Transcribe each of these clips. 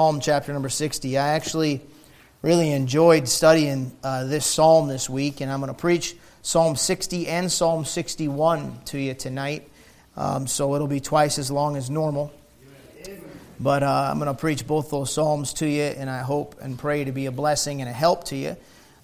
Psalm chapter number 60. I actually really enjoyed studying uh, this psalm this week, and I'm going to preach Psalm 60 and Psalm 61 to you tonight. Um, so it'll be twice as long as normal. But uh, I'm going to preach both those psalms to you, and I hope and pray to be a blessing and a help to you.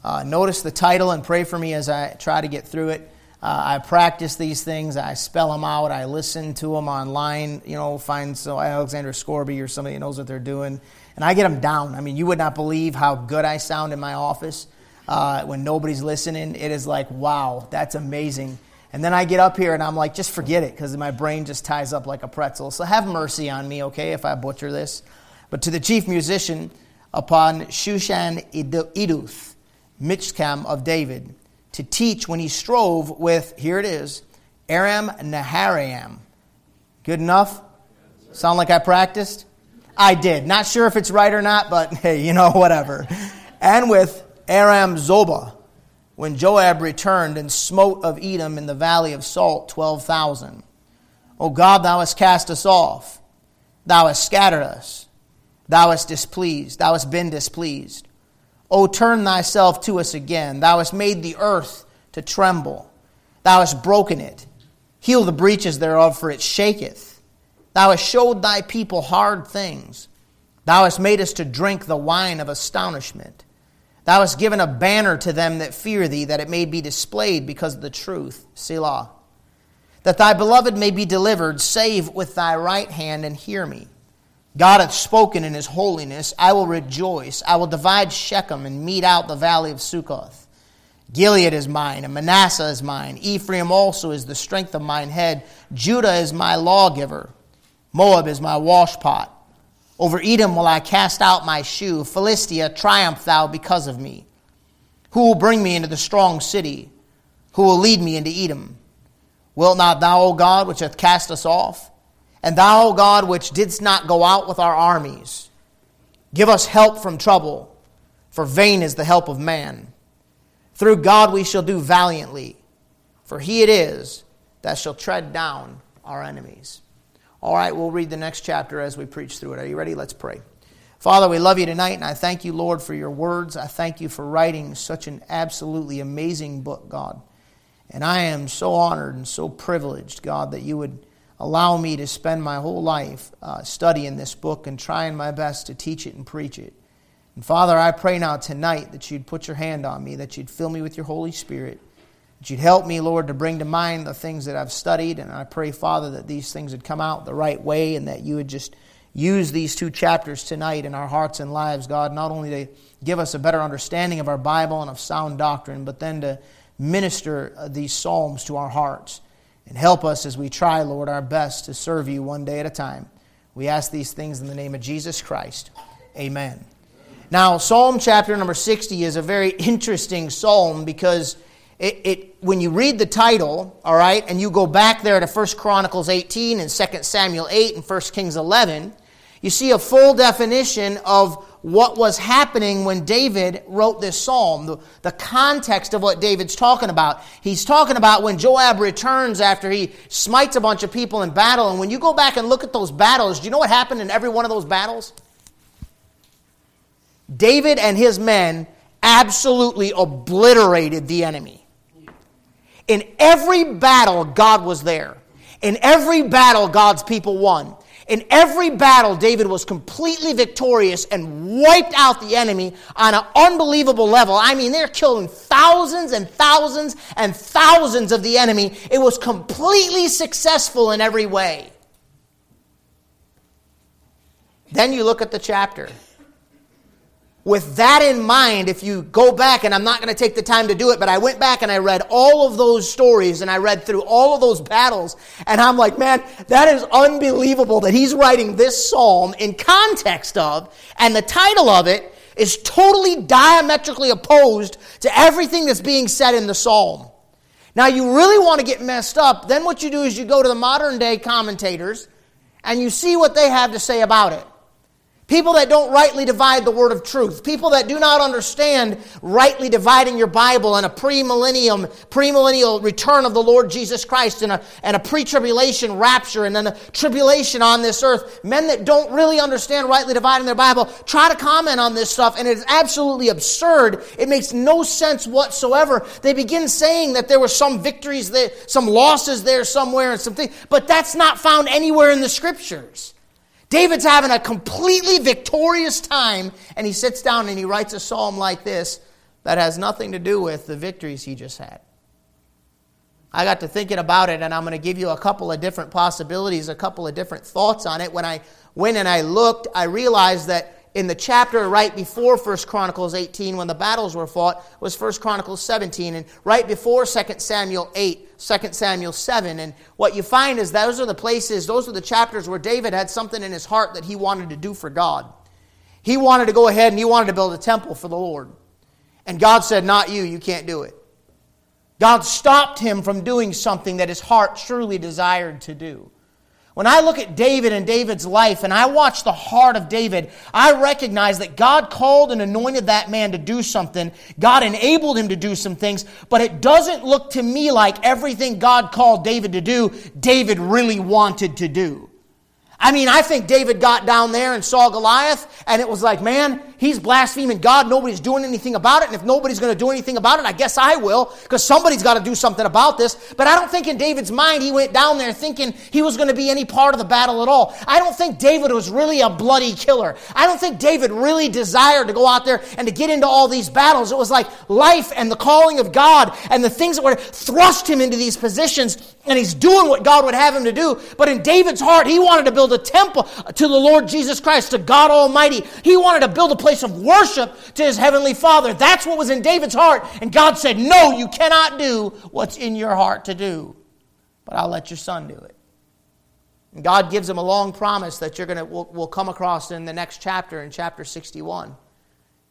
Uh, notice the title and pray for me as I try to get through it. Uh, I practice these things. I spell them out. I listen to them online. You know, find so Alexander Scourby or somebody who knows what they're doing, and I get them down. I mean, you would not believe how good I sound in my office uh, when nobody's listening. It is like, wow, that's amazing. And then I get up here and I'm like, just forget it because my brain just ties up like a pretzel. So have mercy on me, okay, if I butcher this. But to the chief musician upon Shushan Iduth, Michtam of David to teach when he strove with, here it is, Aram Naharaim. Good enough? Sound like I practiced? I did. Not sure if it's right or not, but hey, you know, whatever. And with Aram Zobah, when Joab returned and smote of Edom in the valley of Salt 12,000. O God, thou hast cast us off. Thou hast scattered us. Thou hast displeased. Thou hast been displeased. O turn thyself to us again. Thou hast made the earth to tremble. Thou hast broken it. Heal the breaches thereof, for it shaketh. Thou hast showed thy people hard things. Thou hast made us to drink the wine of astonishment. Thou hast given a banner to them that fear thee, that it may be displayed because of the truth. Selah. That thy beloved may be delivered, save with thy right hand and hear me. God hath spoken in his holiness. I will rejoice. I will divide Shechem and mete out the valley of Succoth. Gilead is mine, and Manasseh is mine. Ephraim also is the strength of mine head. Judah is my lawgiver. Moab is my washpot. Over Edom will I cast out my shoe. Philistia, triumph thou because of me. Who will bring me into the strong city? Who will lead me into Edom? Wilt not thou, O God, which hath cast us off? And thou, God, which didst not go out with our armies, give us help from trouble, for vain is the help of man. Through God we shall do valiantly, for he it is that shall tread down our enemies. All right, we'll read the next chapter as we preach through it. Are you ready? Let's pray. Father, we love you tonight, and I thank you, Lord, for your words. I thank you for writing such an absolutely amazing book, God. And I am so honored and so privileged, God, that you would allow me to spend my whole life uh, studying this book and trying my best to teach it and preach it. And Father, I pray now tonight that you'd put your hand on me, that you'd fill me with your Holy Spirit, that you'd help me, Lord, to bring to mind the things that I've studied. And I pray, Father, that these things would come out the right way and that you would just use these two chapters tonight in our hearts and lives, God, not only to give us a better understanding of our Bible and of sound doctrine, but then to minister uh, these Psalms to our hearts. And help us as we try, Lord, our best to serve you one day at a time. We ask these things in the name of Jesus Christ. Amen. Now, Psalm chapter number 60 is a very interesting psalm because it, it, when you read the title, all right, and you go back there to 1 Chronicles 18 and 2 Samuel 8 and 1 Kings 11, you see a full definition of what was happening when David wrote this psalm, the, the context of what David's talking about. He's talking about when Joab returns after he smites a bunch of people in battle. And when you go back and look at those battles, do you know what happened in every one of those battles? David and his men absolutely obliterated the enemy. In every battle, God was there. In every battle, God's people won. In every battle, David was completely victorious and wiped out the enemy on an unbelievable level. I mean, they're killing thousands and thousands and thousands of the enemy. It was completely successful in every way. Then you look at the chapter with that in mind, if you go back, and I'm not going to take the time to do it, but I went back and I read all of those stories and I read through all of those battles, and I'm like, man, that is unbelievable that he's writing this psalm in context of, and the title of it is totally diametrically opposed to everything that's being said in the psalm. Now, you really want to get messed up, then what you do is you go to the modern day commentators and you see what they have to say about it. People that don't rightly divide the word of truth. People that do not understand rightly dividing your Bible and a pre-millennium, premillennial return of the Lord Jesus Christ and a, and a pre-tribulation rapture and then a tribulation on this earth. Men that don't really understand rightly dividing their Bible try to comment on this stuff and it is absolutely absurd. It makes no sense whatsoever. They begin saying that there were some victories, there, some losses there somewhere and something, but that's not found anywhere in the scriptures. David's having a completely victorious time, and he sits down and he writes a psalm like this that has nothing to do with the victories he just had. I got to thinking about it, and I'm going to give you a couple of different possibilities, a couple of different thoughts on it. When I went and I looked, I realized that in the chapter right before 1 Chronicles 18 when the battles were fought was 1 Chronicles 17 and right before 2 Samuel 8, 2 Samuel 7 and what you find is those are the places, those are the chapters where David had something in his heart that he wanted to do for God. He wanted to go ahead and he wanted to build a temple for the Lord. And God said, "Not you, you can't do it." God stopped him from doing something that his heart truly desired to do. When I look at David and David's life and I watch the heart of David, I recognize that God called and anointed that man to do something. God enabled him to do some things, but it doesn't look to me like everything God called David to do, David really wanted to do. I mean, I think David got down there and saw Goliath, and it was like, man, he's blaspheming God. Nobody's doing anything about it. And if nobody's going to do anything about it, I guess I will, because somebody's got to do something about this. But I don't think in David's mind he went down there thinking he was going to be any part of the battle at all. I don't think David was really a bloody killer. I don't think David really desired to go out there and to get into all these battles. It was like life and the calling of God and the things that were thrust him into these positions, and he's doing what God would have him to do. But in David's heart, he wanted to build a temple to the Lord Jesus Christ, to God Almighty. He wanted to build a place of worship to his heavenly Father. That's what was in David's heart. And God said, No, you cannot do what's in your heart to do, but I'll let your son do it. And God gives him a long promise that you're going to will we'll come across in the next chapter, in chapter 61.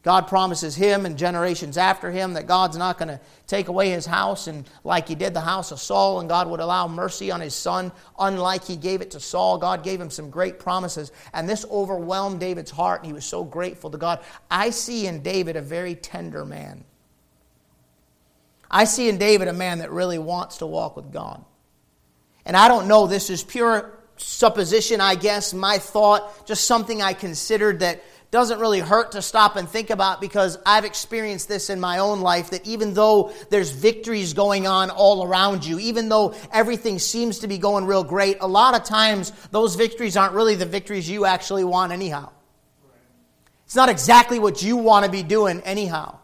God promises him and generations after him that God's not going to take away his house and like he did the house of Saul and God would allow mercy on his son unlike he gave it to Saul. God gave him some great promises and this overwhelmed David's heart and he was so grateful to God. I see in David a very tender man. I see in David a man that really wants to walk with God. And I don't know, this is pure supposition, I guess, my thought, just something I considered that doesn't really hurt to stop and think about because I've experienced this in my own life that even though there's victories going on all around you, even though everything seems to be going real great, a lot of times those victories aren't really the victories you actually want anyhow. It's not exactly what you want to be doing anyhow.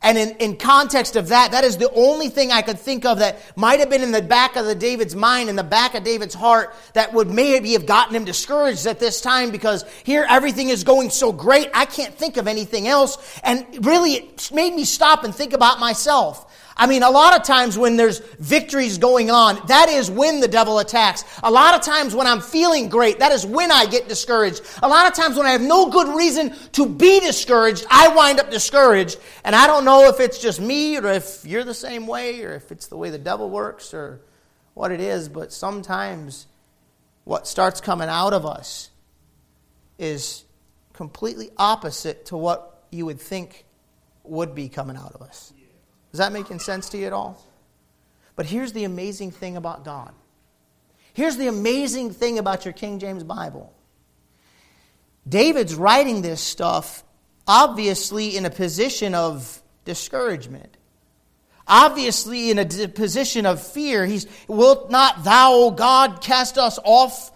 And in, in context of that, that is the only thing I could think of that might have been in the back of the David's mind, in the back of David's heart, that would maybe have gotten him discouraged at this time because here everything is going so great, I can't think of anything else. And really, it made me stop and think about myself. I mean, a lot of times when there's victories going on, that is when the devil attacks. A lot of times when I'm feeling great, that is when I get discouraged. A lot of times when I have no good reason to be discouraged, I wind up discouraged. And I don't know if it's just me or if you're the same way or if it's the way the devil works or what it is, but sometimes what starts coming out of us is completely opposite to what you would think would be coming out of us. Is that making sense to you at all? But here's the amazing thing about God. Here's the amazing thing about your King James Bible. David's writing this stuff obviously in a position of discouragement. Obviously, in a position of fear. He's, Wilt not thou, O God, cast us off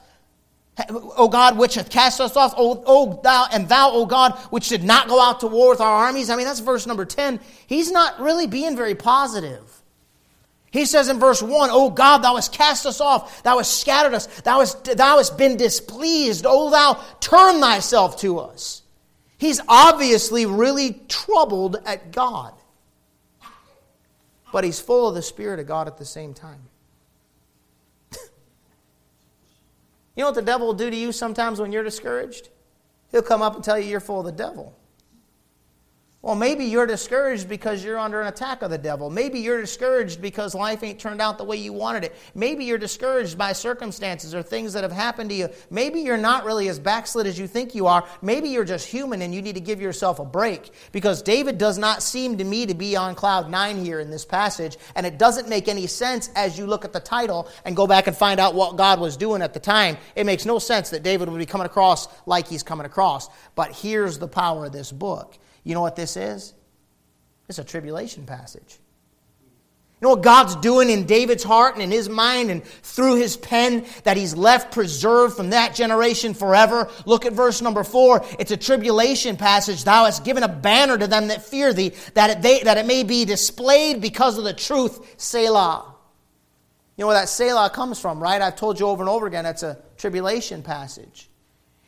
O God, which hath cast us off, O, o thou, and thou, O God, which did not go out to war with our armies. I mean, that's verse number 10. He's not really being very positive. He says in verse 1, O God, thou hast cast us off, thou hast scattered us, thou hast, thou hast been displeased, O thou, turn thyself to us. He's obviously really troubled at God. But he's full of the Spirit of God at the same time. You know what the devil will do to you sometimes when you're discouraged? He'll come up and tell you you're full of the devil. Well, maybe you're discouraged because you're under an attack of the devil. Maybe you're discouraged because life ain't turned out the way you wanted it. Maybe you're discouraged by circumstances or things that have happened to you. Maybe you're not really as backslid as you think you are. Maybe you're just human and you need to give yourself a break because David does not seem to me to be on cloud nine here in this passage, and it doesn't make any sense as you look at the title and go back and find out what God was doing at the time. It makes no sense that David would be coming across like he's coming across. But here's the power of this book you know what this is? It's a tribulation passage. You know what God's doing in David's heart and in his mind and through his pen that he's left preserved from that generation forever? Look at verse number four. It's a tribulation passage. Thou hast given a banner to them that fear thee, that it, they, that it may be displayed because of the truth. Selah. You know where that Selah comes from, right? I've told you over and over again, it's a tribulation passage.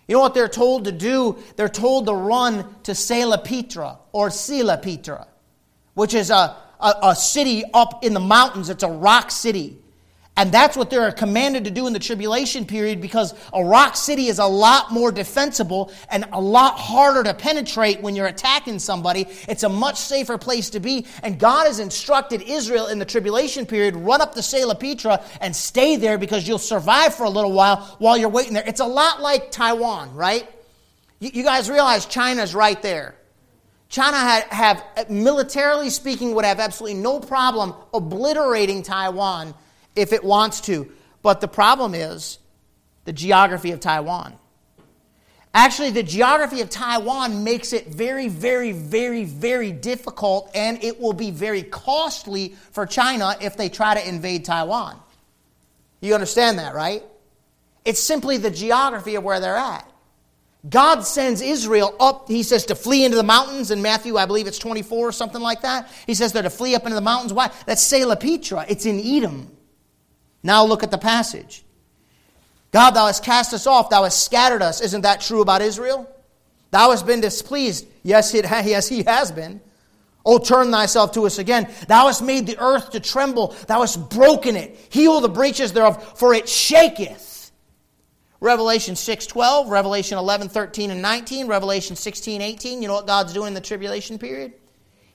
You know what they're told to do? They're told to run to Salapitra or Silapitra, which is a, a, a, city up in the mountains. It's a rock city. And that's what they're commanded to do in the tribulation period because a rock city is a lot more defensible and a lot harder to penetrate when you're attacking somebody. It's a much safer place to be. And God has instructed Israel in the tribulation period run up the to Salapitra and stay there because you'll survive for a little while while you're waiting there. It's a lot like Taiwan, right? You, guys realize China's right there. China had, have, militarily speaking, would have absolutely no problem obliterating Taiwan if it wants to. But the problem is the geography of Taiwan. Actually, the geography of Taiwan makes it very, very, very, very difficult, and it will be very costly for China if they try to invade Taiwan. You understand that, right? It's simply the geography of where they're at. God sends Israel up, he says, to flee into the mountains. In Matthew, I believe it's 24 or something like that. He says they're to flee up into the mountains. Why? That's Salapitra. It's in Edom. Now look at the passage. God, thou hast cast us off, thou hast scattered us. Isn't that true about Israel? Thou hast been displeased. Yes, it, yes, he has been. Oh, turn thyself to us again. Thou hast made the earth to tremble. Thou hast broken it. Heal the breaches thereof, for it shaketh. Revelation 6, 12, Revelation 11, 13, and 19, Revelation 16, 18. You know what God's doing in the tribulation period?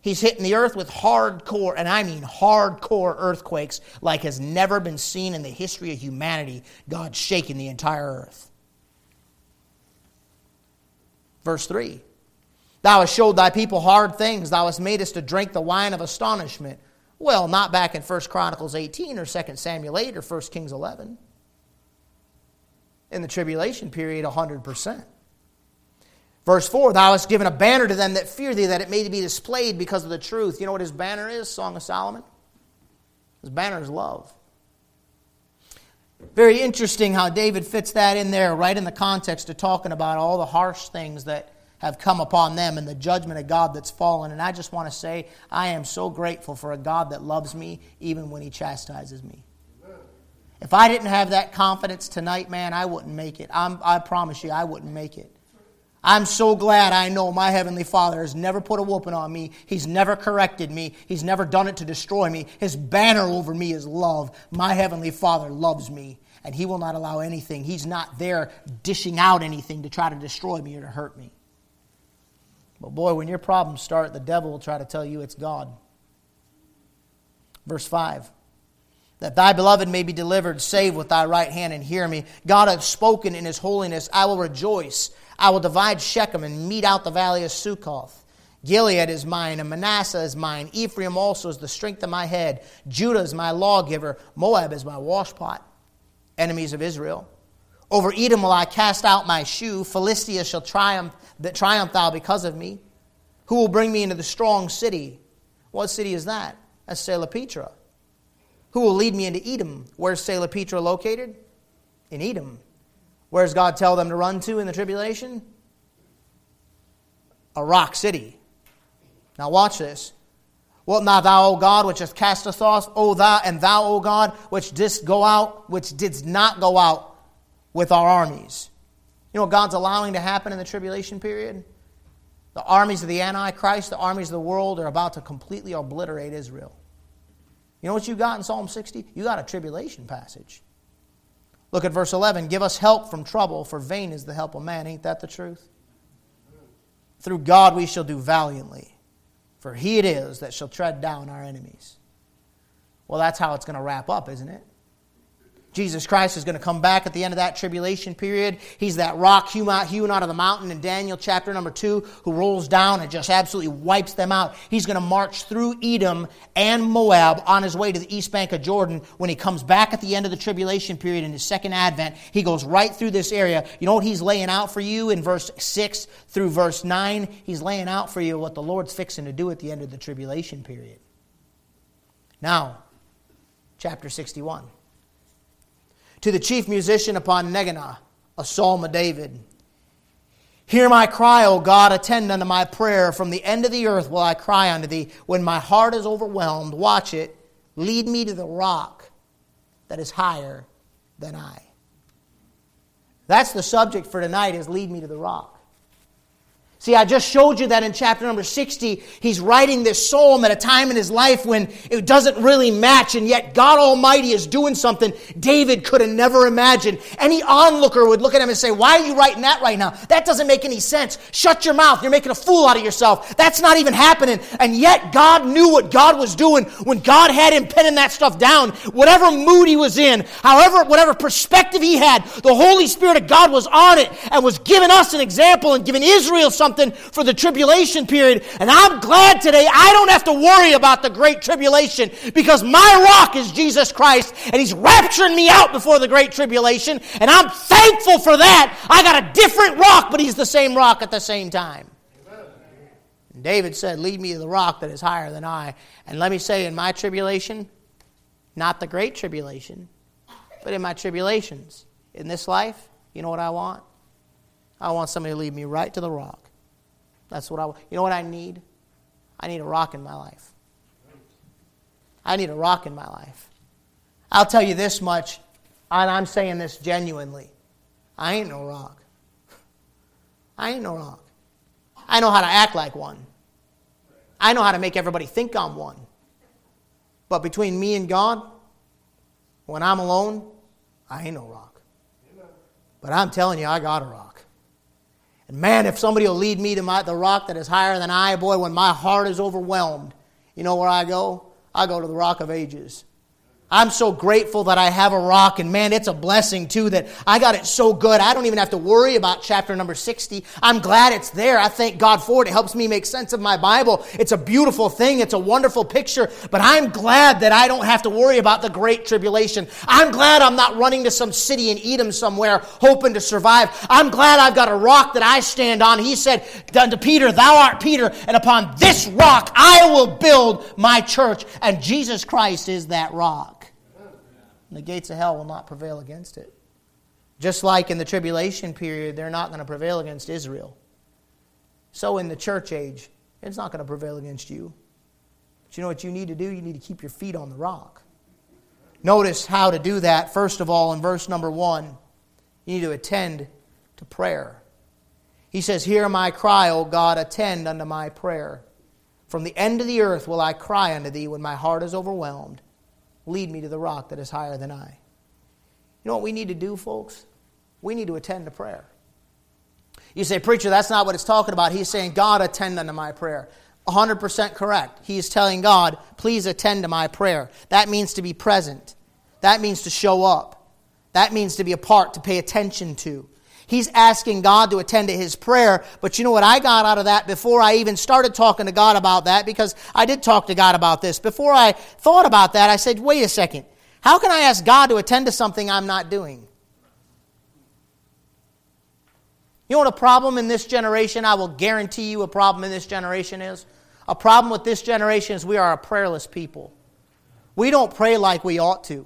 He's hitting the earth with hardcore, and I mean hardcore earthquakes like has never been seen in the history of humanity. God's shaking the entire earth. Verse 3 Thou hast showed thy people hard things, thou hast made us to drink the wine of astonishment. Well, not back in 1 Chronicles 18 or 2 Samuel 8 or 1 Kings 11. In the tribulation period, 100%. Verse 4 Thou hast given a banner to them that fear thee, that it may be displayed because of the truth. You know what his banner is? Song of Solomon? His banner is love. Very interesting how David fits that in there, right in the context of talking about all the harsh things that have come upon them and the judgment of God that's fallen. And I just want to say, I am so grateful for a God that loves me even when he chastises me. If I didn't have that confidence tonight, man, I wouldn't make it. I'm, I promise you, I wouldn't make it. I'm so glad I know my Heavenly Father has never put a whooping on me. He's never corrected me. He's never done it to destroy me. His banner over me is love. My Heavenly Father loves me, and He will not allow anything. He's not there dishing out anything to try to destroy me or to hurt me. But boy, when your problems start, the devil will try to tell you it's God. Verse 5 that thy beloved may be delivered, save with thy right hand and hear me. God hath spoken in his holiness. I will rejoice. I will divide Shechem and mete out the valley of Succoth. Gilead is mine, and Manasseh is mine. Ephraim also is the strength of my head. Judah is my lawgiver. Moab is my washpot. Enemies of Israel. Over Edom will I cast out my shoe. Philistia shall triumph, that triumph thou because of me. Who will bring me into the strong city? What city is that? That's Salapitra. Who will lead me into Edom? Where's Salapitra located? In Edom. Where does God tell them to run to in the tribulation? A rock city. Now watch this. Wilt not thou, O God, which hast cast us off, O thou, and thou, O God, which didst go out, which didst not go out with our armies. You know what God's allowing to happen in the tribulation period? The armies of the Antichrist, the armies of the world, are about to completely obliterate Israel. You know what you got in Psalm 60? You got a tribulation passage. Look at verse 11. Give us help from trouble, for vain is the help of man. Ain't that the truth? Through God we shall do valiantly. for he it is that shall tread down our enemies. Well, that's how it's going to wrap up, isn't it? Jesus Christ is going to come back at the end of that tribulation period. He's that rock hewn out of the mountain in Daniel chapter number 2 who rolls down and just absolutely wipes them out. He's going to march through Edom and Moab on his way to the east bank of Jordan. When he comes back at the end of the tribulation period in his second advent, he goes right through this area. You know what he's laying out for you in verse 6 through verse 9? He's laying out for you what the Lord's fixing to do at the end of the tribulation period. Now, chapter 61 to the chief musician upon Neginah, a psalm of David. Hear my cry, O God, attend unto my prayer. From the end of the earth will I cry unto thee. When my heart is overwhelmed, watch it. Lead me to the rock that is higher than I. That's the subject for tonight is lead me to the rock. See, I just showed you that in chapter number 60, he's writing this psalm at a time in his life when it doesn't really match, and yet God Almighty is doing something David could have never imagined. Any onlooker would look at him and say, Why are you writing that right now? That doesn't make any sense. Shut your mouth. You're making a fool out of yourself. That's not even happening. And yet God knew what God was doing when God had him penning that stuff down. Whatever mood he was in, however, whatever perspective he had, the Holy Spirit of God was on it and was giving us an example and giving Israel something something for the tribulation period. And I'm glad today I don't have to worry about the great tribulation because my rock is Jesus Christ and He's rapturing me out before the great tribulation. And I'm thankful for that. I got a different rock, but He's the same rock at the same time. And David said, Lead me to the rock that is higher than I. And let me say, in my tribulation, not the great tribulation, but in my tribulations, in this life, you know what I want? I want somebody to lead me right to the rock. That's what I want. You know what I need? I need a rock in my life. I need a rock in my life. I'll tell you this much, and I'm saying this genuinely. I ain't no rock. I ain't no rock. I know how to act like one. I know how to make everybody think I'm one. But between me and God, when I'm alone, I ain't no rock. But I'm telling you, I got a rock. And man, if somebody will lead me to my, the rock that is higher than I, boy, when my heart is overwhelmed, you know where I go? I go to the rock of ages. I'm so grateful that I have a rock, and man, it's a blessing too that I got it so good. I don't even have to worry about chapter number 60. I'm glad it's there. I thank God for it. It helps me make sense of my Bible. It's a beautiful thing, it's a wonderful picture, but I'm glad that I don't have to worry about the great tribulation. I'm glad I'm not running to some city in Edom somewhere hoping to survive. I'm glad I've got a rock that I stand on. He said unto Peter, Thou art Peter, and upon this rock I will build my church, and Jesus Christ is that rock and the gates of hell will not prevail against it. Just like in the tribulation period, they're not going to prevail against Israel. So in the church age, it's not going to prevail against you. But you know what you need to do? You need to keep your feet on the rock. Notice how to do that. First of all, in verse number one, you need to attend to prayer. He says, Hear my cry, O God, attend unto my prayer. From the end of the earth will I cry unto thee when my heart is overwhelmed. Lead me to the rock that is higher than I. You know what we need to do, folks? We need to attend to prayer. You say, Preacher, that's not what it's talking about. He's saying, God, attend unto my prayer. 100% correct. He is telling God, please attend to my prayer. That means to be present. That means to show up. That means to be a part, to pay attention to. He's asking God to attend to his prayer. But you know what I got out of that before I even started talking to God about that? Because I did talk to God about this. Before I thought about that, I said, wait a second. How can I ask God to attend to something I'm not doing? You know what a problem in this generation, I will guarantee you a problem in this generation is? A problem with this generation is we are a prayerless people. We don't pray like we ought to.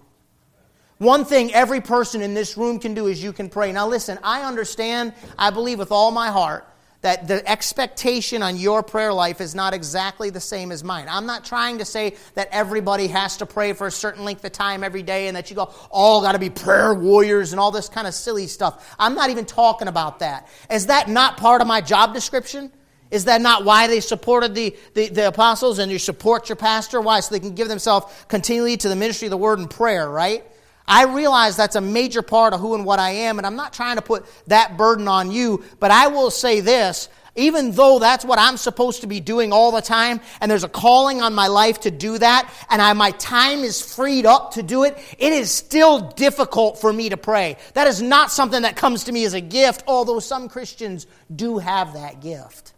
One thing every person in this room can do is you can pray. Now, listen, I understand, I believe with all my heart that the expectation on your prayer life is not exactly the same as mine. I'm not trying to say that everybody has to pray for a certain length of time every day and that you go, all got to be prayer warriors and all this kind of silly stuff. I'm not even talking about that. Is that not part of my job description? Is that not why they supported the, the, the, apostles and you support your pastor? Why? So they can give themselves continually to the ministry of the word and prayer, right? I realize that's a major part of who and what I am, and I'm not trying to put that burden on you, but I will say this. even though that's what I'm supposed to be doing all the time, and there's a calling on my life to do that, and I, my time is freed up to do it, it is still difficult for me to pray. That is not something that comes to me as a gift, although some Christians do have that gift.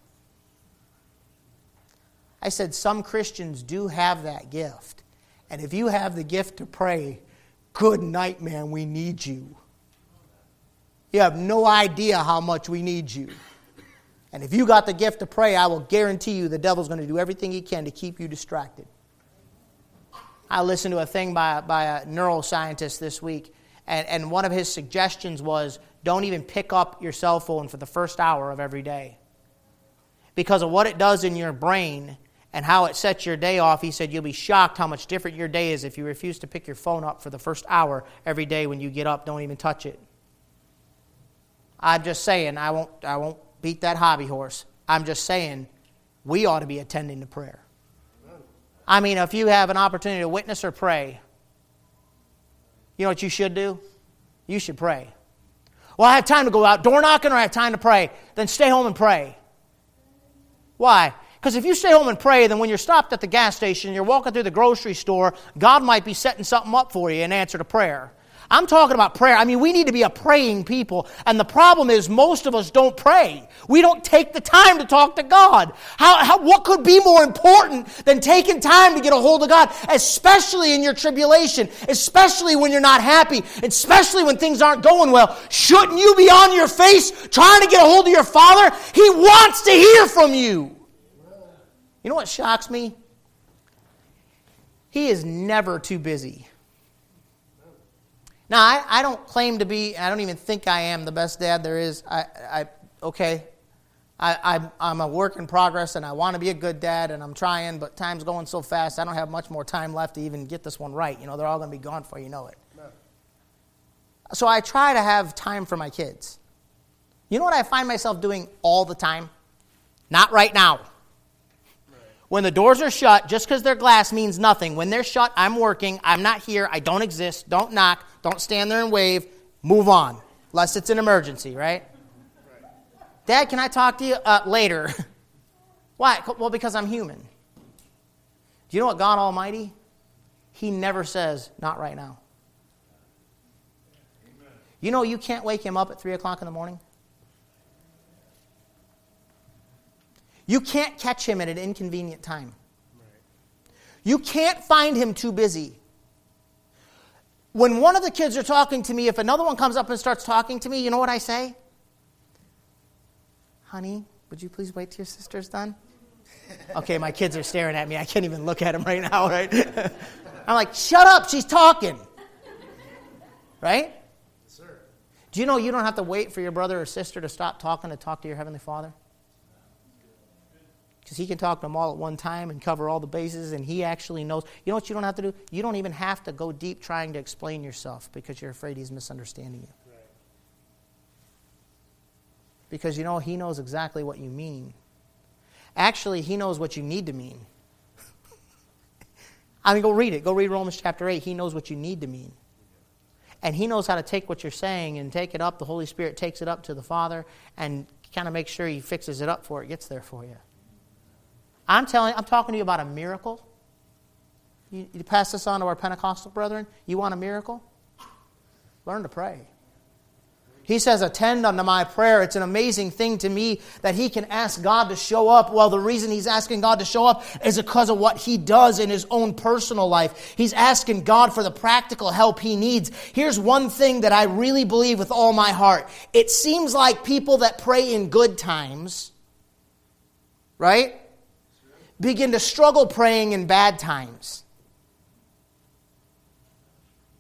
I said some Christians do have that gift. And if you have the gift to pray, good night, man, we need you. You have no idea how much we need you. And if you got the gift to pray, I will guarantee you the devil's going to do everything he can to keep you distracted. I listened to a thing by, by a neuroscientist this week, and, and one of his suggestions was don't even pick up your cell phone for the first hour of every day. Because of what it does in your brain and how it sets your day off, he said you'll be shocked how much different your day is if you refuse to pick your phone up for the first hour every day when you get up. Don't even touch it. I'm just saying, I won't, I won't beat that hobby horse. I'm just saying we ought to be attending to prayer. I mean, if you have an opportunity to witness or pray, you know what you should do? You should pray. Well, I have time to go out door knocking or I have time to pray. Then stay home and pray. Why? Because if you stay home and pray, then when you're stopped at the gas station, you're walking through the grocery store, God might be setting something up for you in answer to prayer. I'm talking about prayer. I mean, we need to be a praying people. And the problem is, most of us don't pray. We don't take the time to talk to God. How, how, what could be more important than taking time to get a hold of God, especially in your tribulation, especially when you're not happy, especially when things aren't going well? Shouldn't you be on your face trying to get a hold of your Father? He wants to hear from you. You know what shocks me? He is never too busy. Now, I, I don't claim to be, I don't even think I am the best dad there is. I, I okay, I, I, I'm a work in progress and I want to be a good dad and I'm trying, but time's going so fast, I don't have much more time left to even get this one right. You know, they're all going to be gone before you know it. No. So I try to have time for my kids. You know what I find myself doing all the time? Not right now. When the doors are shut, just because they're glass means nothing. When they're shut, I'm working. I'm not here. I don't exist. Don't knock. Don't stand there and wave. Move on. Unless it's an emergency, right? Dad, can I talk to you uh, later? Why? Well, because I'm human. Do you know what God Almighty? He never says, not right now. You know, you can't wake him up at 3 o'clock in the morning. You can't catch him at an inconvenient time. You can't find him too busy. When one of the kids are talking to me, if another one comes up and starts talking to me, you know what I say? Honey, would you please wait till your sister's done? Okay, my kids are staring at me. I can't even look at them right now, right? I'm like, shut up, she's talking. Right? Yes, Sir. Do you know you don't have to wait for your brother or sister to stop talking to talk to your Heavenly Father? Because he can talk to them all at one time and cover all the bases, and he actually knows. You know what you don't have to do? You don't even have to go deep trying to explain yourself because you're afraid he's misunderstanding you. Right. Because you know, he knows exactly what you mean. Actually, he knows what you need to mean. I mean, go read it. Go read Romans chapter 8. He knows what you need to mean. And he knows how to take what you're saying and take it up. The Holy Spirit takes it up to the Father and kind of makes sure he fixes it up before it gets there for you. I'm telling I'm talking to you about a miracle. You, you pass this on to our Pentecostal brethren. You want a miracle? Learn to pray. He says, Attend unto my prayer. It's an amazing thing to me that he can ask God to show up. Well, the reason he's asking God to show up is because of what he does in his own personal life. He's asking God for the practical help he needs. Here's one thing that I really believe with all my heart it seems like people that pray in good times, right? Begin to struggle praying in bad times.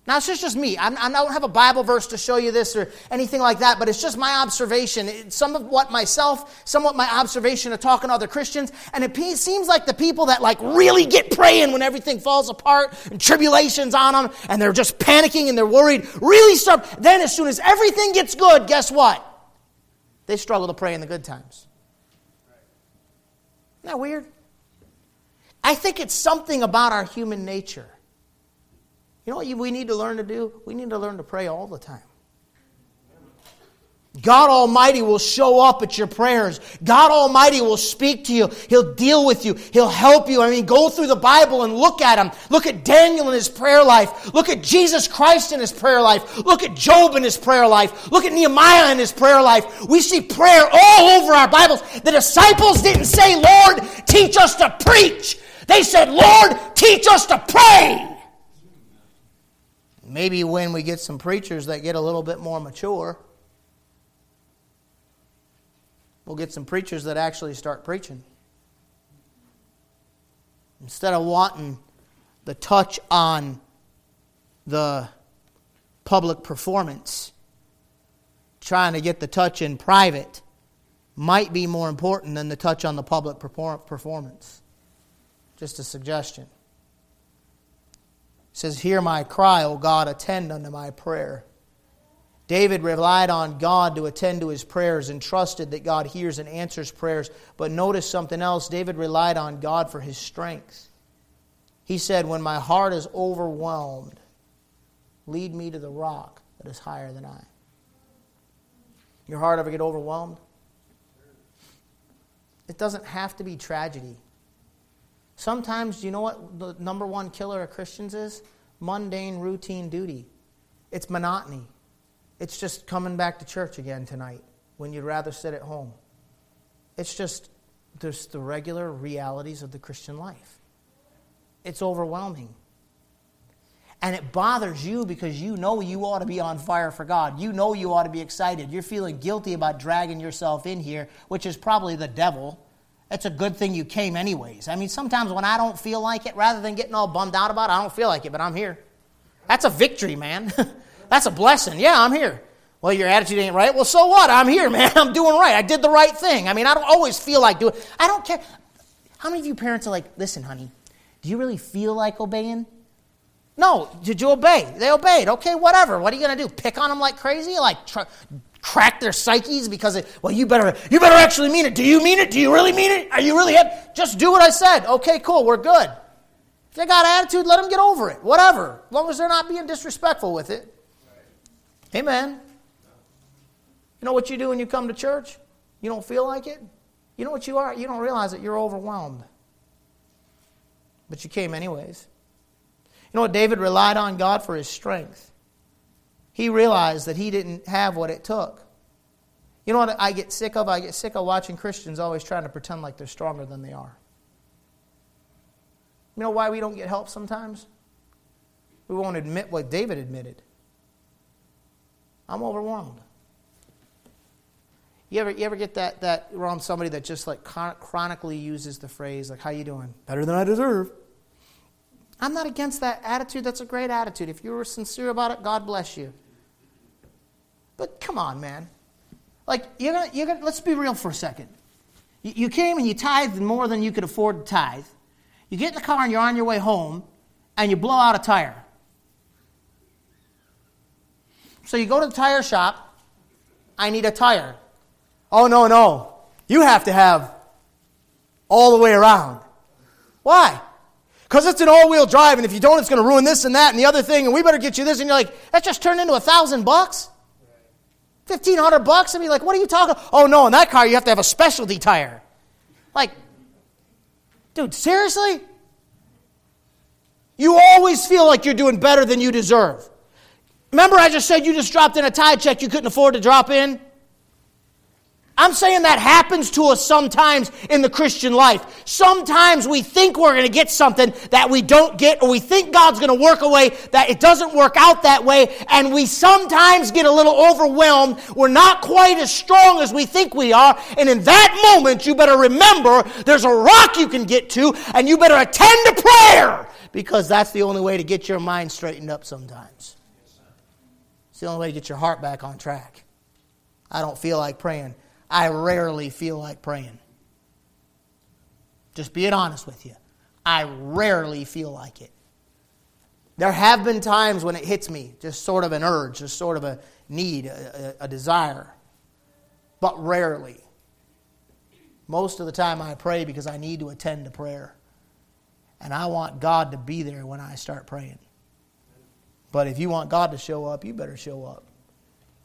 Now, it's just, just me. I'm, I don't have a Bible verse to show you this or anything like that, but it's just my observation. It's some of what myself, some somewhat my observation of talking to other Christians. And it seems like the people that like really get praying when everything falls apart and tribulations on them and they're just panicking and they're worried really start. Then, as soon as everything gets good, guess what? They struggle to pray in the good times. Isn't that weird? I think it's something about our human nature. You know what we need to learn to do? We need to learn to pray all the time. God Almighty will show up at your prayers. God Almighty will speak to you. He'll deal with you. He'll help you. I mean, go through the Bible and look at him. Look at Daniel in his prayer life. Look at Jesus Christ in his prayer life. Look at Job in his prayer life. Look at Nehemiah in his prayer life. We see prayer all over our Bibles. The disciples didn't say, Lord, teach us to preach. They said, Lord, teach us to pray. Maybe when we get some preachers that get a little bit more mature, we'll get some preachers that actually start preaching. Instead of wanting the touch on the public performance, trying to get the touch in private might be more important than the touch on the public performance. Just a suggestion. It says, Hear my cry, O God, attend unto my prayer. David relied on God to attend to his prayers and trusted that God hears and answers prayers. But notice something else David relied on God for his strength. He said, When my heart is overwhelmed, lead me to the rock that is higher than I. Your heart ever get overwhelmed? It doesn't have to be tragedy. Sometimes, you know what the number one killer of Christians is? Mundane, routine duty. It's monotony. It's just coming back to church again tonight when you'd rather sit at home. It's just there's the regular realities of the Christian life. It's overwhelming. And it bothers you because you know you ought to be on fire for God. You know you ought to be excited. You're feeling guilty about dragging yourself in here, which is probably the devil. It's a good thing you came, anyways. I mean, sometimes when I don't feel like it, rather than getting all bummed out about it, I don't feel like it, but I'm here. That's a victory, man. That's a blessing. Yeah, I'm here. Well, your attitude ain't right. Well, so what? I'm here, man. I'm doing right. I did the right thing. I mean, I don't always feel like doing I don't care. How many of you parents are like, listen, honey, do you really feel like obeying? No. Did you obey? They obeyed. Okay, whatever. What are you going to do? Pick on them like crazy? Like try, crack their psyches because, it, well, you better, you better actually mean it. Do you mean it? Do you really mean it? Are you really, just do what I said. Okay, cool. We're good. If they got attitude, let them get over it. Whatever. As long as they're not being disrespectful with it. Amen. You know what you do when you come to church? You don't feel like it? You know what you are? You don't realize that you're overwhelmed. But you came anyways. You know what? David relied on God for his strength. He realized that he didn't have what it took. You know what I get sick of? I get sick of watching Christians always trying to pretend like they're stronger than they are. You know why we don't get help sometimes? We won't admit what David admitted. I'm overwhelmed. You ever, you ever get that, that around somebody that just like chronically uses the phrase like, how you doing? Better than I deserve. I'm not against that attitude. That's a great attitude. If you were sincere about it, God bless you. But come on, man. Like, you're gonna, you're gonna, let's be real for a second. You, you came and you tithed more than you could afford to tithe. You get in the car and you're on your way home and you blow out a tire. So you go to the tire shop. I need a tire. Oh, no, no. You have to have all the way around. Why? Because it's an all wheel drive, and if you don't, it's going to ruin this and that and the other thing, and we better get you this. And you're like, that just turned into a thousand bucks? Fifteen hundred bucks? I mean, like, what are you talking? Oh no, in that car you have to have a specialty tire. Like, dude, seriously? You always feel like you're doing better than you deserve. Remember, I just said you just dropped in a tie check you couldn't afford to drop in? I'm saying that happens to us sometimes in the Christian life. Sometimes we think we're going to get something that we don't get, or we think God's going to work a way that it doesn't work out that way, and we sometimes get a little overwhelmed. We're not quite as strong as we think we are, and in that moment, you better remember there's a rock you can get to, and you better attend to prayer, because that's the only way to get your mind straightened up sometimes. It's the only way to get your heart back on track. I don't feel like praying. I rarely feel like praying. Just being honest with you. I rarely feel like it. There have been times when it hits me, just sort of an urge, just sort of a need, a, a, a desire, but rarely. Most of the time I pray because I need to attend to prayer. And I want God to be there when I start praying. But if you want God to show up, you better show up.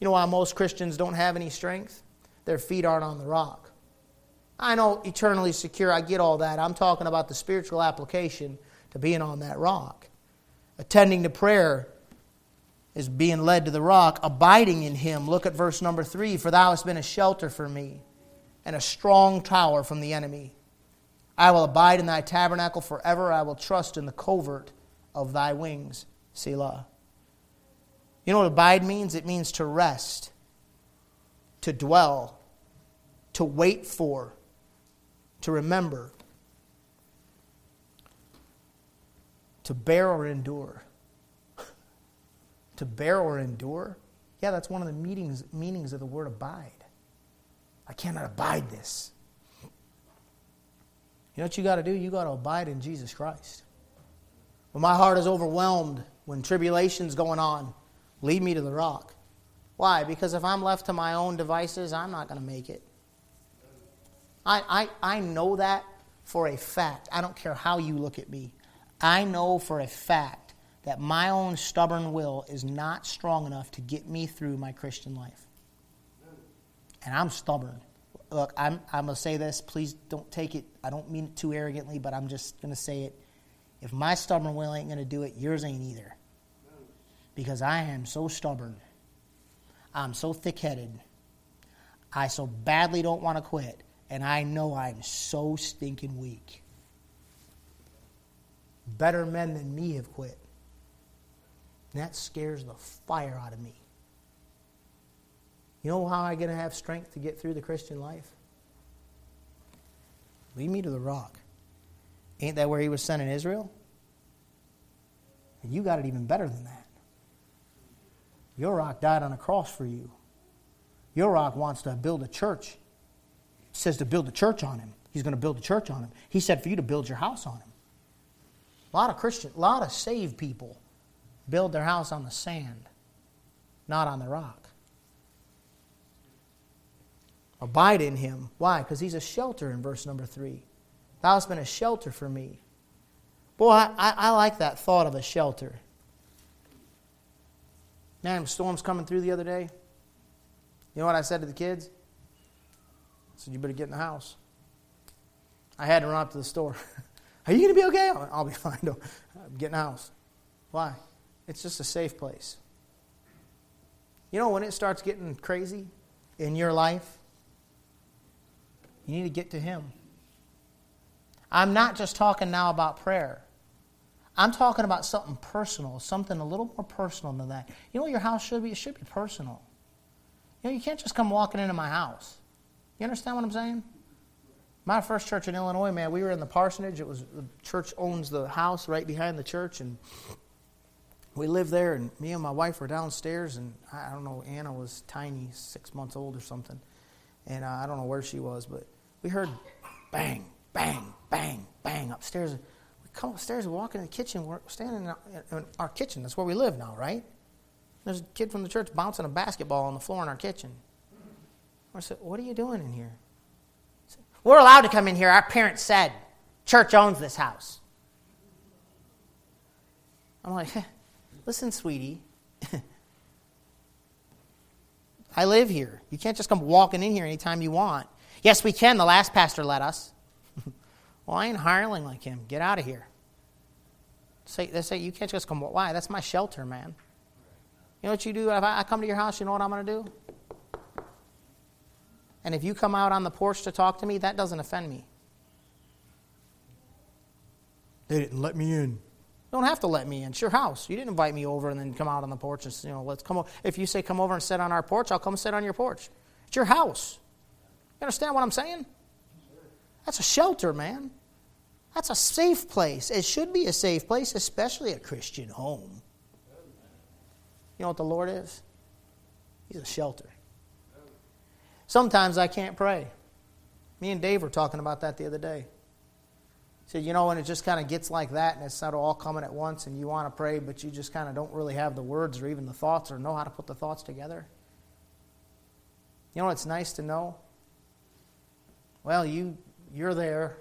You know why most Christians don't have any strength? Their feet aren't on the rock. I know eternally secure, I get all that. I'm talking about the spiritual application to being on that rock. Attending to prayer is being led to the rock, abiding in him. Look at verse number three For thou hast been a shelter for me and a strong tower from the enemy. I will abide in thy tabernacle forever. I will trust in the covert of thy wings. Selah. You know what abide means? It means to rest, to dwell, to wait for, to remember, to bear or endure. to bear or endure? Yeah, that's one of the meanings, meanings of the word abide. I cannot abide this. You know what you got to do? You got to abide in Jesus Christ. When my heart is overwhelmed, when tribulation's going on, lead me to the rock. Why? Because if I'm left to my own devices, I'm not going to make it. I, I, I know that for a fact. I don't care how you look at me. I know for a fact that my own stubborn will is not strong enough to get me through my Christian life. And I'm stubborn. Look, I'm, I'm going to say this. Please don't take it. I don't mean it too arrogantly, but I'm just going to say it. If my stubborn will ain't going to do it, yours ain't either. Because I am so stubborn. I'm so thick headed. I so badly don't want to quit. And I know I'm so stinking weak. Better men than me have quit. And that scares the fire out of me. You know how I'm going to have strength to get through the Christian life? Lead me to the rock. Ain't that where he was sent in Israel? And you got it even better than that. Your rock died on a cross for you. Your rock wants to build a church. He says to build a church on him. He's going to build a church on him. He said for you to build your house on him. A lot of Christian, a lot of saved people build their house on the sand, not on the rock. Abide in him. Why? Because he's a shelter in verse number three. Thou hast been a shelter for me. Boy, I, I, I like that thought of a shelter. Man, storms coming through the other day. You know what I said to the kids? I said, You better get in the house. I had to run up to the store. Are you going to be okay? I'll be fine. Don't get in the house. Why? It's just a safe place. You know, when it starts getting crazy in your life, you need to get to Him. I'm not just talking now about prayer. I'm talking about something personal, something a little more personal than that. You know what your house should be? It should be personal. You know, you can't just come walking into my house. You understand what I'm saying? My first church in Illinois, man, we were in the parsonage. It was the church owns the house right behind the church, and we lived there. And me and my wife were downstairs, and I don't know, Anna was tiny, six months old or something, and uh, I don't know where she was, but we heard bang, bang, bang, bang upstairs. Come upstairs, we walk in the kitchen. We're standing in our kitchen. That's where we live now, right? There's a kid from the church bouncing a basketball on the floor in our kitchen. I said, What are you doing in here? Said, We're allowed to come in here. Our parents said, Church owns this house. I'm like, Listen, sweetie. I live here. You can't just come walking in here anytime you want. Yes, we can. The last pastor let us. Well, I ain't hireling like him. Get out of here. Say, they say, you can't just come. Why? That's my shelter, man. You know what you do? If I come to your house, you know what I'm going to do? And if you come out on the porch to talk to me, that doesn't offend me. They didn't let me in. You don't have to let me in. It's your house. You didn't invite me over and then come out on the porch and say, you know, let's come over. If you say come over and sit on our porch, I'll come sit on your porch. It's your house. You understand what I'm saying? That's a shelter, man. That's a safe place. It should be a safe place, especially a Christian home. You know what the Lord is? He's a shelter. Sometimes I can't pray. Me and Dave were talking about that the other day. He said, you know, when it just kind of gets like that and it's not all coming at once and you want to pray, but you just kind of don't really have the words or even the thoughts or know how to put the thoughts together. You know, it's nice to know. Well, you you're there.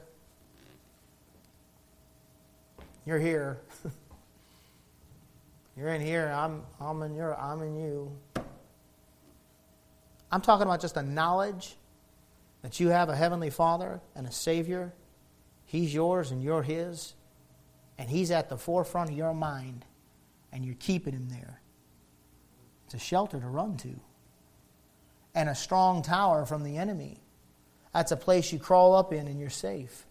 You're here. You're in here. I'm, I'm in your. I'm in you. I'm talking about just a knowledge that you have a Heavenly Father and a Savior. He's yours and you're His. And He's at the forefront of your mind, and you're keeping Him there. It's a shelter to run to, and a strong tower from the enemy. That's a place you crawl up in and you're safe.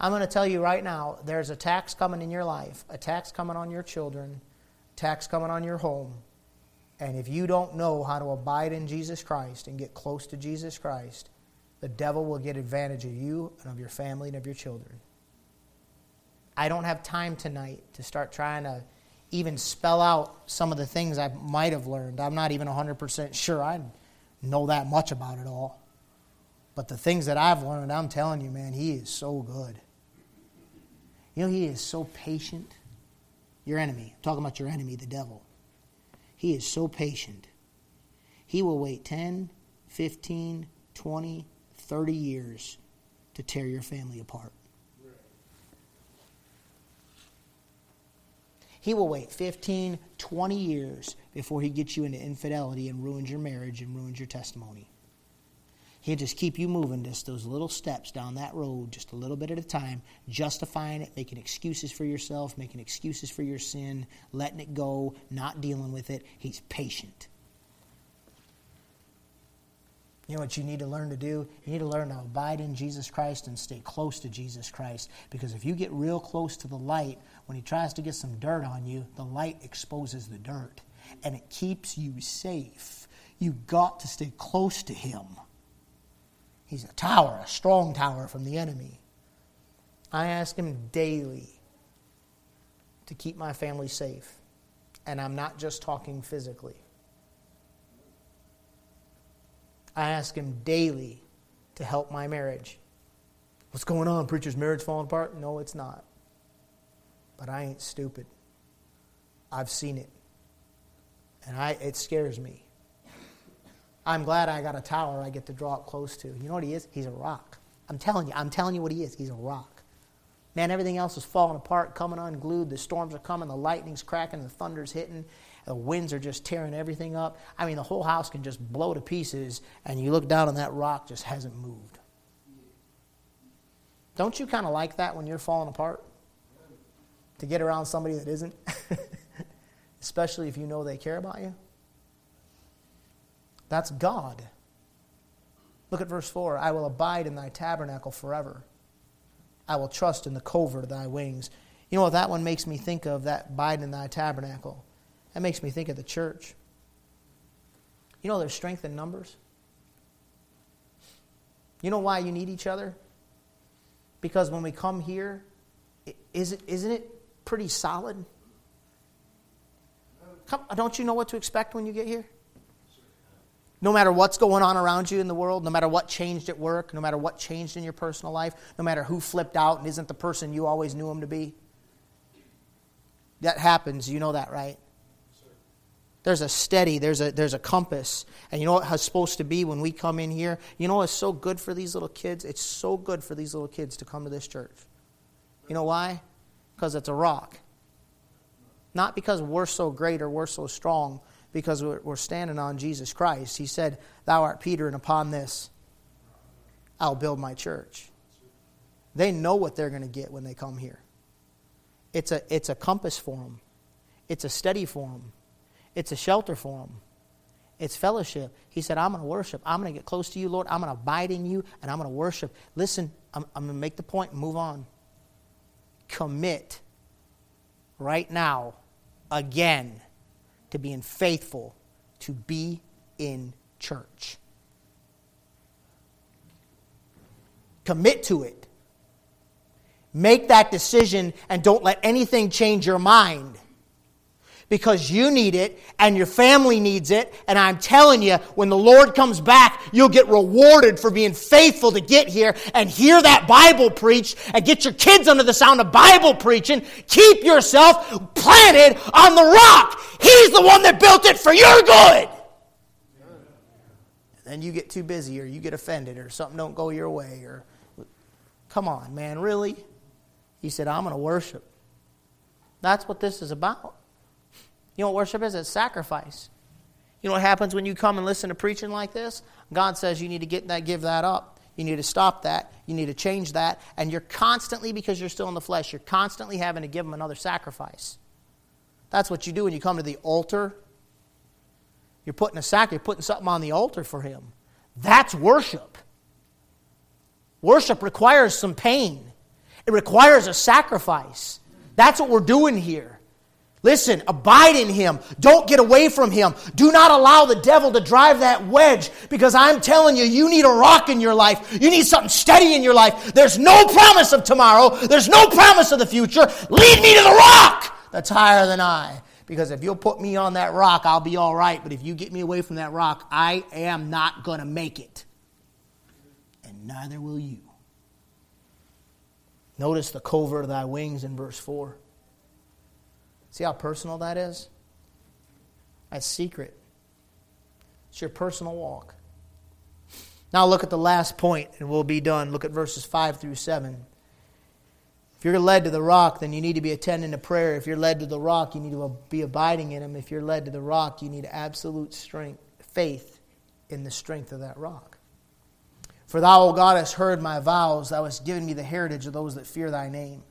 I'm going to tell you right now there's a tax coming in your life, a tax coming on your children, tax coming on your home. And if you don't know how to abide in Jesus Christ and get close to Jesus Christ, the devil will get advantage of you and of your family and of your children. I don't have time tonight to start trying to even spell out some of the things I might have learned. I'm not even 100% sure I know that much about it all. But the things that I've learned, I'm telling you, man, he is so good. You know, he is so patient. Your enemy, I'm talking about your enemy, the devil. He is so patient. He will wait 10, 15, 20, 30 years to tear your family apart. He will wait 15, 20 years before he gets you into infidelity and ruins your marriage and ruins your testimony. He'll just keep you moving just those little steps down that road, just a little bit at a time, justifying it, making excuses for yourself, making excuses for your sin, letting it go, not dealing with it. He's patient. You know what you need to learn to do? You need to learn to abide in Jesus Christ and stay close to Jesus Christ. Because if you get real close to the light, when he tries to get some dirt on you, the light exposes the dirt and it keeps you safe. You've got to stay close to him. He's a tower, a strong tower from the enemy. I ask him daily to keep my family safe. And I'm not just talking physically. I ask him daily to help my marriage. What's going on? Preacher's marriage falling apart? No, it's not. But I ain't stupid. I've seen it. And I, it scares me. I'm glad I got a tower I get to draw up close to. You know what he is? He's a rock. I'm telling you, I'm telling you what he is. He's a rock. Man, everything else is falling apart, coming unglued. The storms are coming, the lightning's cracking, the thunder's hitting, the winds are just tearing everything up. I mean, the whole house can just blow to pieces, and you look down and that rock just hasn't moved. Don't you kind of like that when you're falling apart? To get around somebody that isn't? Especially if you know they care about you? That's God. Look at verse 4 I will abide in thy tabernacle forever. I will trust in the covert of thy wings. You know what that one makes me think of, that abide in thy tabernacle? That makes me think of the church. You know there's strength in numbers? You know why you need each other? Because when we come here, is it, isn't it pretty solid? Come, don't you know what to expect when you get here? No matter what's going on around you in the world, no matter what changed at work, no matter what changed in your personal life, no matter who flipped out and isn't the person you always knew him to be. That happens, you know that, right? There's a steady, there's a, there's a compass. And you know what it's supposed to be when we come in here? You know what's so good for these little kids? It's so good for these little kids to come to this church. You know why? Because it's a rock. Not because we're so great or we're so strong, because we're standing on Jesus Christ. He said, Thou art Peter, and upon this I'll build my church. They know what they're going to get when they come here. It's a, it's a compass for them, it's a steady for them, it's a shelter for them. It's fellowship. He said, I'm going to worship. I'm going to get close to you, Lord. I'm going to abide in you, and I'm going to worship. Listen, I'm, I'm going to make the point and move on. Commit right now, again to being faithful to be in church. Commit to it. Make that decision and don't let anything change your mind because you need it and your family needs it. And I'm telling you, when the Lord comes back, you'll get rewarded for being faithful to get here and hear that Bible preached and get your kids under the sound of Bible preaching. Keep yourself planted on the rock. He's the one that built it for your good. And you get too busy or you get offended or something don't go your way or come on, man, really? He said, I'm going to worship. That's what this is about. You know what worship is? It's sacrifice. You know what happens when you come and listen to preaching like this? God says you need to get that, give that up. You need to stop that. You need to change that. And you're constantly, because you're still in the flesh, you're constantly having to give Him another sacrifice. That's what you do when you come to the altar. You're putting a sac, you're putting something on the altar for Him. That's worship. Worship requires some pain, it requires a sacrifice. That's what we're doing here. Listen, abide in him. Don't get away from him. Do not allow the devil to drive that wedge because I'm telling you, you need a rock in your life. You need something steady in your life. There's no promise of tomorrow, there's no promise of the future. Lead me to the rock that's higher than I. Because if you'll put me on that rock, I'll be all right. But if you get me away from that rock, I am not going to make it. And neither will you. Notice the covert of thy wings in verse 4. See how personal that is? That's secret. It's your personal walk. Now look at the last point and we'll be done. Look at verses 5 through 7. If you're led to the rock, then you need to be attending to prayer. If you're led to the rock, you need to be abiding in Him. If you're led to the rock, you need absolute strength, faith in the strength of that rock. For thou, O God, hast heard my vows. Thou hast given me the heritage of those that fear thy name.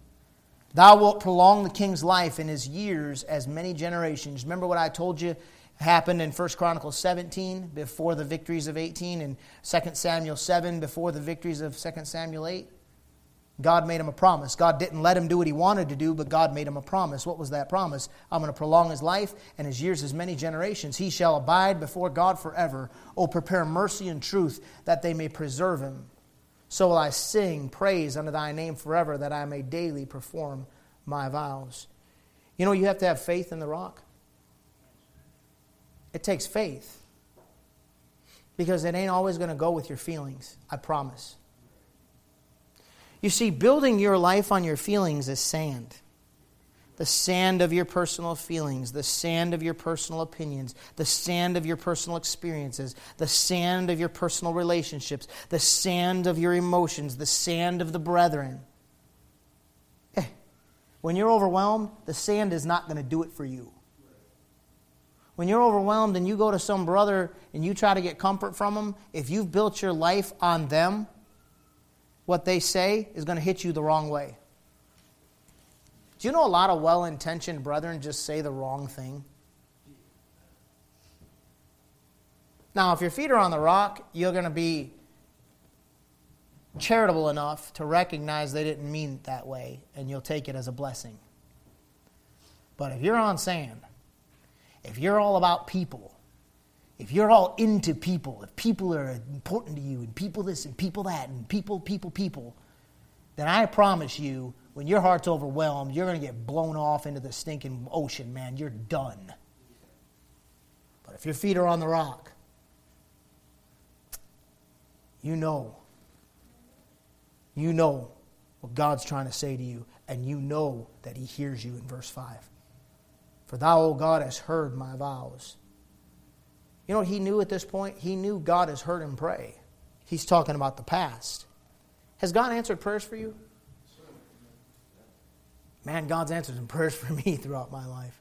Thou wilt prolong the king's life in his years as many generations. Remember what I told you happened in 1 Chronicles 17 before the victories of 18 and 2 Samuel 7 before the victories of 2 Samuel 8? God made him a promise. God didn't let him do what he wanted to do, but God made him a promise. What was that promise? I'm going to prolong his life and his years as many generations. He shall abide before God forever. Oh, prepare mercy and truth that they may preserve him. So will I sing praise unto thy name forever, that I may daily perform my vows. You know, you have to have faith in the rock. It takes faith. Because it ain't always going to go with your feelings, I promise. You see, building your life on your feelings is sand. The sand of your personal feelings, the sand of your personal opinions, the sand of your personal experiences, the sand of your personal relationships, the sand of your emotions, the sand of the brethren. Hey, when you're overwhelmed, the sand is not going to do it for you. When you're overwhelmed and you go to some brother and you try to get comfort from him, if you've built your life on them, what they say is going to hit you the wrong way. Do you know a lot of well intentioned brethren just say the wrong thing? Now, if your feet are on the rock, you're going to be charitable enough to recognize they didn't mean it that way, and you'll take it as a blessing. But if you're on sand, if you're all about people, if you're all into people, if people are important to you, and people this and people that, and people, people, people, then I promise you, when your heart's overwhelmed, you're going to get blown off into the stinking ocean, man. You're done. But if your feet are on the rock, you know. You know what God's trying to say to you, and you know that He hears you in verse 5. For thou, O God, hast heard my vows. You know what he knew at this point? He knew God has heard him pray. He's talking about the past. Has God answered prayers for you? Man, God's answered some prayers for me throughout my life.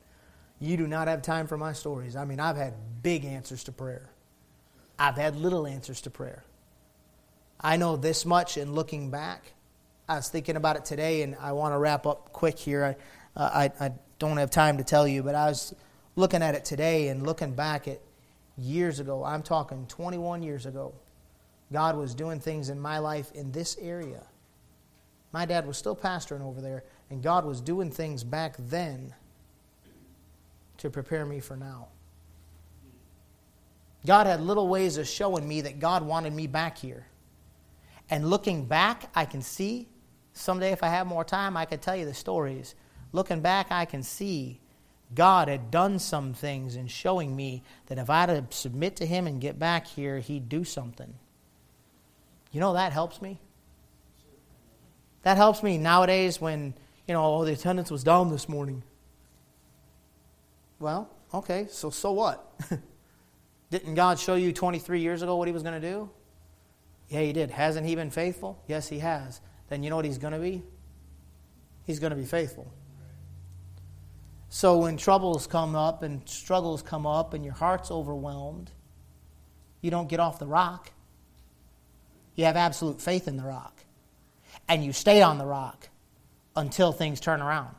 You do not have time for my stories. I mean, I've had big answers to prayer, I've had little answers to prayer. I know this much, and looking back, I was thinking about it today, and I want to wrap up quick here. I, uh, I, I don't have time to tell you, but I was looking at it today and looking back at years ago, I'm talking 21 years ago, God was doing things in my life in this area. My dad was still pastoring over there, and God was doing things back then to prepare me for now. God had little ways of showing me that God wanted me back here. And looking back, I can see, someday if I have more time, I could tell you the stories. Looking back, I can see God had done some things in showing me that if I had to submit to Him and get back here, He'd do something. You know, that helps me. That helps me nowadays when, you know, the attendance was down this morning. Well, okay, so so what? Didn't God show you 23 years ago what He was going to do? Yeah, He did. Hasn't He been faithful? Yes, He has. Then you know what He's going to be? He's going to be faithful. So when troubles come up and struggles come up and your heart's overwhelmed, you don't get off the rock. You have absolute faith in the rock. And you stay on the rock until things turn around.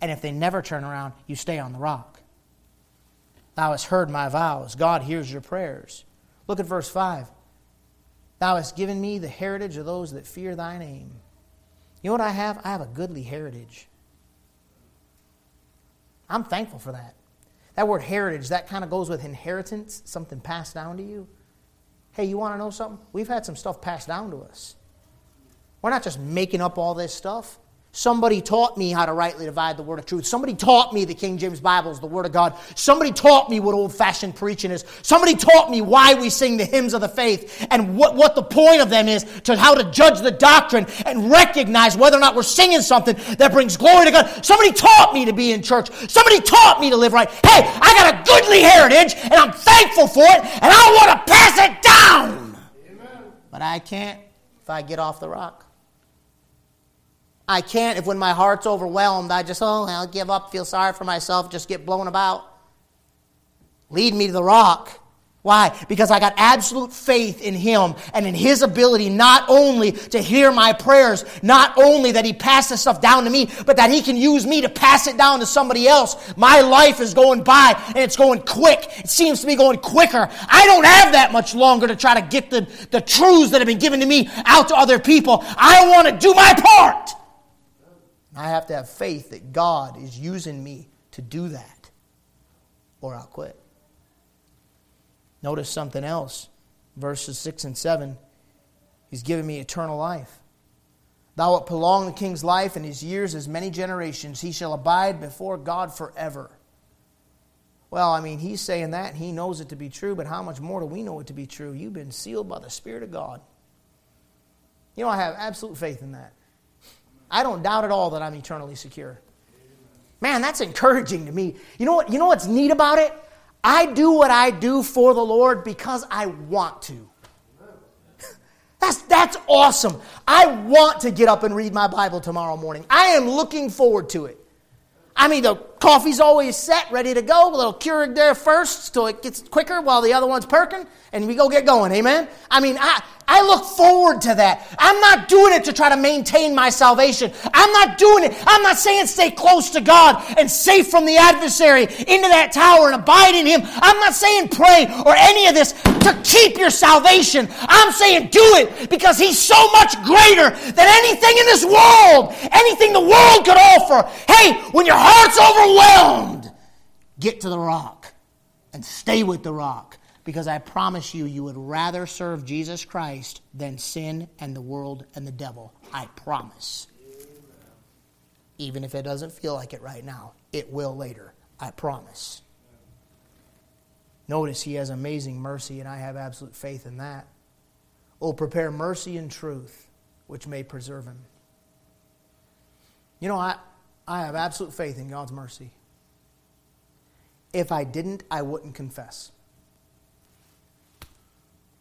And if they never turn around, you stay on the rock. Thou hast heard my vows. God hears your prayers. Look at verse 5. Thou hast given me the heritage of those that fear thy name. You know what I have? I have a goodly heritage. I'm thankful for that. That word heritage, that kind of goes with inheritance, something passed down to you. Hey, you want to know something? We've had some stuff passed down to us. We're not just making up all this stuff. Somebody taught me how to rightly divide the word of truth. Somebody taught me the King James Bible is the word of God. Somebody taught me what old fashioned preaching is. Somebody taught me why we sing the hymns of the faith and what, what the point of them is to how to judge the doctrine and recognize whether or not we're singing something that brings glory to God. Somebody taught me to be in church. Somebody taught me to live right. Hey, I got a goodly heritage and I'm thankful for it and I want to pass it down. Amen. But I can't if I get off the rock. I can't, if when my heart's overwhelmed, I just, oh, I'll give up, feel sorry for myself, just get blown about. Lead me to the rock. Why? Because I got absolute faith in Him and in His ability not only to hear my prayers, not only that He passes stuff down to me, but that He can use me to pass it down to somebody else. My life is going by and it's going quick. It seems to be going quicker. I don't have that much longer to try to get the, the truths that have been given to me out to other people. I want to do my part. I have to have faith that God is using me to do that, or I'll quit. Notice something else. Verses 6 and 7. He's given me eternal life. Thou wilt prolong the king's life and his years as many generations. He shall abide before God forever. Well, I mean, he's saying that. And he knows it to be true, but how much more do we know it to be true? You've been sealed by the Spirit of God. You know, I have absolute faith in that. I don't doubt at all that I'm eternally secure. Man, that's encouraging to me. You know what? You know what's neat about it? I do what I do for the Lord because I want to. That's, that's awesome. I want to get up and read my Bible tomorrow morning. I am looking forward to it. I mean, the coffee's always set, ready to go. A little Keurig there first so it gets quicker while the other one's perking, and we go get going. Amen? I mean, I, I look forward to that. I'm not doing it to try to maintain my salvation. I'm not doing it. I'm not saying stay close to God and safe from the adversary into that tower and abide in Him. I'm not saying pray or any of this to keep your salvation. I'm saying do it because He's so much greater than anything in this world, anything the world could offer. Hey, when your heart's overwhelmed, get to the rock and stay with the rock because I promise you, you would rather serve Jesus Christ than sin and the world and the devil. I promise. Even if it doesn't feel like it right now, it will later. I promise. Notice he has amazing mercy, and I have absolute faith in that. Oh, prepare mercy and truth, which may preserve him. You know, I, I have absolute faith in God's mercy. If I didn't, I wouldn't confess.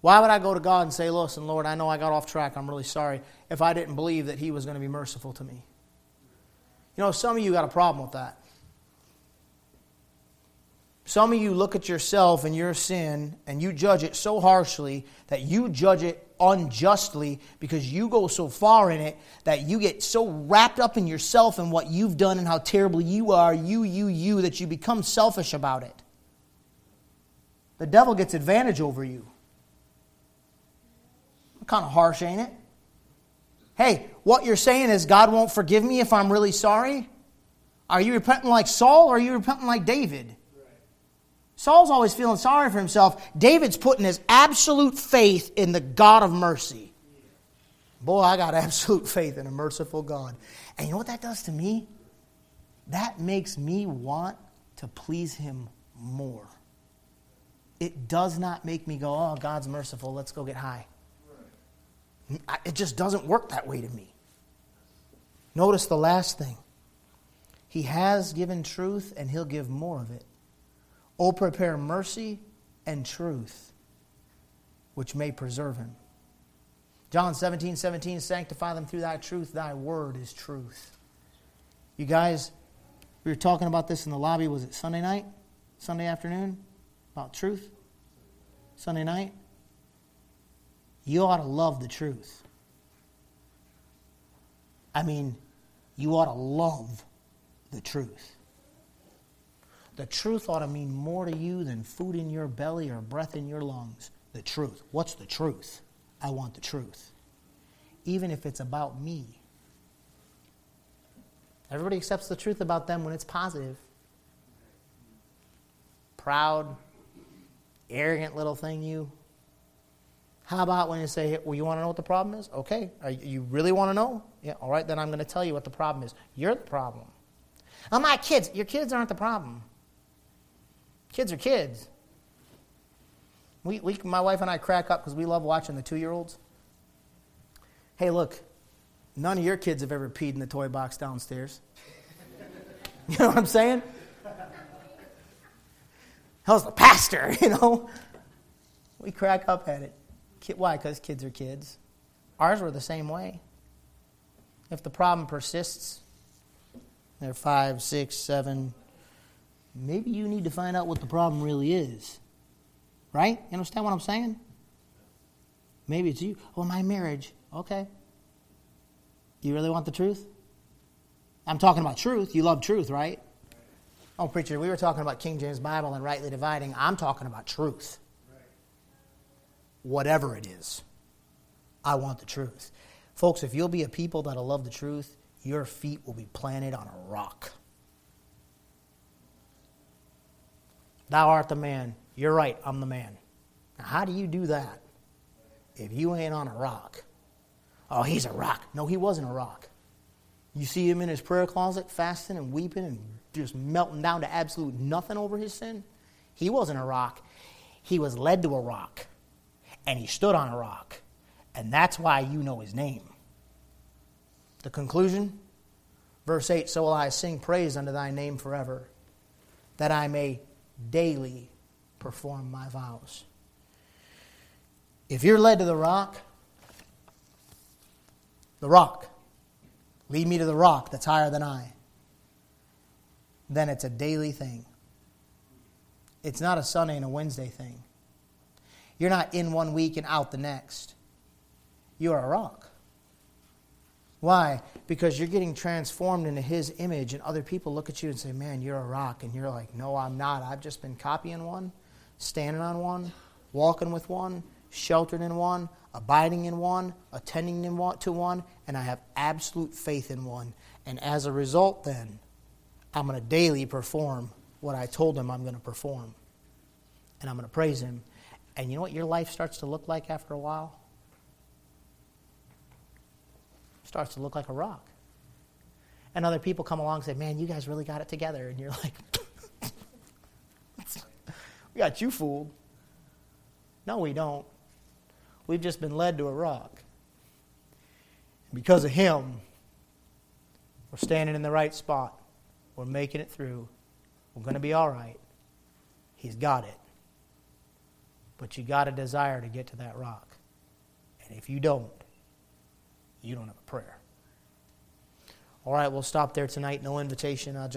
Why would I go to God and say, Listen, Lord, I know I got off track. I'm really sorry if I didn't believe that He was going to be merciful to me? You know, some of you got a problem with that. Some of you look at yourself and your sin and you judge it so harshly that you judge it unjustly because you go so far in it that you get so wrapped up in yourself and what you've done and how terrible you are, you, you, you, that you become selfish about it. The devil gets advantage over you. Kind of harsh, ain't it? Hey, what you're saying is God won't forgive me if I'm really sorry? Are you repenting like Saul or are you repenting like David? Saul's always feeling sorry for himself. David's putting his absolute faith in the God of mercy. Boy, I got absolute faith in a merciful God. And you know what that does to me? That makes me want to please him more. It does not make me go, oh, God's merciful, let's go get high. It just doesn't work that way to me. Notice the last thing. He has given truth and he'll give more of it. Oh, prepare mercy and truth, which may preserve him. John 17, 17, sanctify them through thy truth. Thy word is truth. You guys, We were talking about this in the lobby. Was it Sunday night? Sunday afternoon? About truth? Sunday night? You ought to love the truth. I mean, you ought to love the truth. The truth ought to mean more to you than food in your belly or breath in your lungs. The truth. What's the truth? I want the truth. Even if it's about me. Everybody accepts the truth about them when it's positive. Proud, arrogant little thing, you. How about when you say, Well, you want to know what the problem is? Okay. Are you really want to know? Yeah, all right, then I'm going to tell you what the problem is. You're the problem. My kids. Your kids aren't the problem. Kids are kids. We, we, my wife and I crack up because we love watching the two year olds. Hey, look, none of your kids have ever peed in the toy box downstairs. You know what I'm saying? How's the pastor, you know? We crack up at it. Why? Because kids are kids. Ours were the same way. If the problem persists, they're five, six, seven, maybe you need to find out what the problem really is. Right? You understand what I'm saying? Maybe it's you. Oh, my marriage. Okay. You really want the truth? I'm talking about truth. You love truth, right? Oh, preacher, we were talking about King James Bible and rightly dividing. I'm talking about truth. Whatever it is, I want the truth. Folks, if you'll be a people that'll love the truth, your feet will be planted on a rock. Thou art the man. You're right, I'm the man. Now, how do you do that if you ain't on a rock? Oh, he's a rock. No, he wasn't a rock. You see him in his prayer closet fasting and weeping and just melting down to absolute nothing over his sin. He wasn't a rock. He was led to a rock. And he stood on a rock. And that's why you know his name. The conclusion? Verse 8 So will I sing praise unto thy name forever, that I may daily perform my vows. If you're led to the rock, the rock, lead me to the rock that's higher than I, then it's a daily thing. It's not a Sunday and a Wednesday thing. You're not in one week and out the next. You are a rock. Why? Because you're getting transformed into His image, and other people look at you and say, Man, you're a rock. And you're like, No, I'm not. I've just been copying one, standing on one, walking with one, sheltered in one, abiding in one, attending in one, to one, and I have absolute faith in one. And as a result, then, I'm going to daily perform what I told him I'm going to perform. And I'm going to praise him. And you know what your life starts to look like after a while? starts to look like a rock. And other people come along and say, Man, you guys really got it together. And you're like, We got you fooled. No, we don't. We've just been led to a rock. Because of Him, we're standing in the right spot. We're making it through. We're going to be all right. He's got it. But you got a desire to get to that rock. And if you don't, you don't have a prayer. All right, we'll stop there tonight. No invitation. I'll just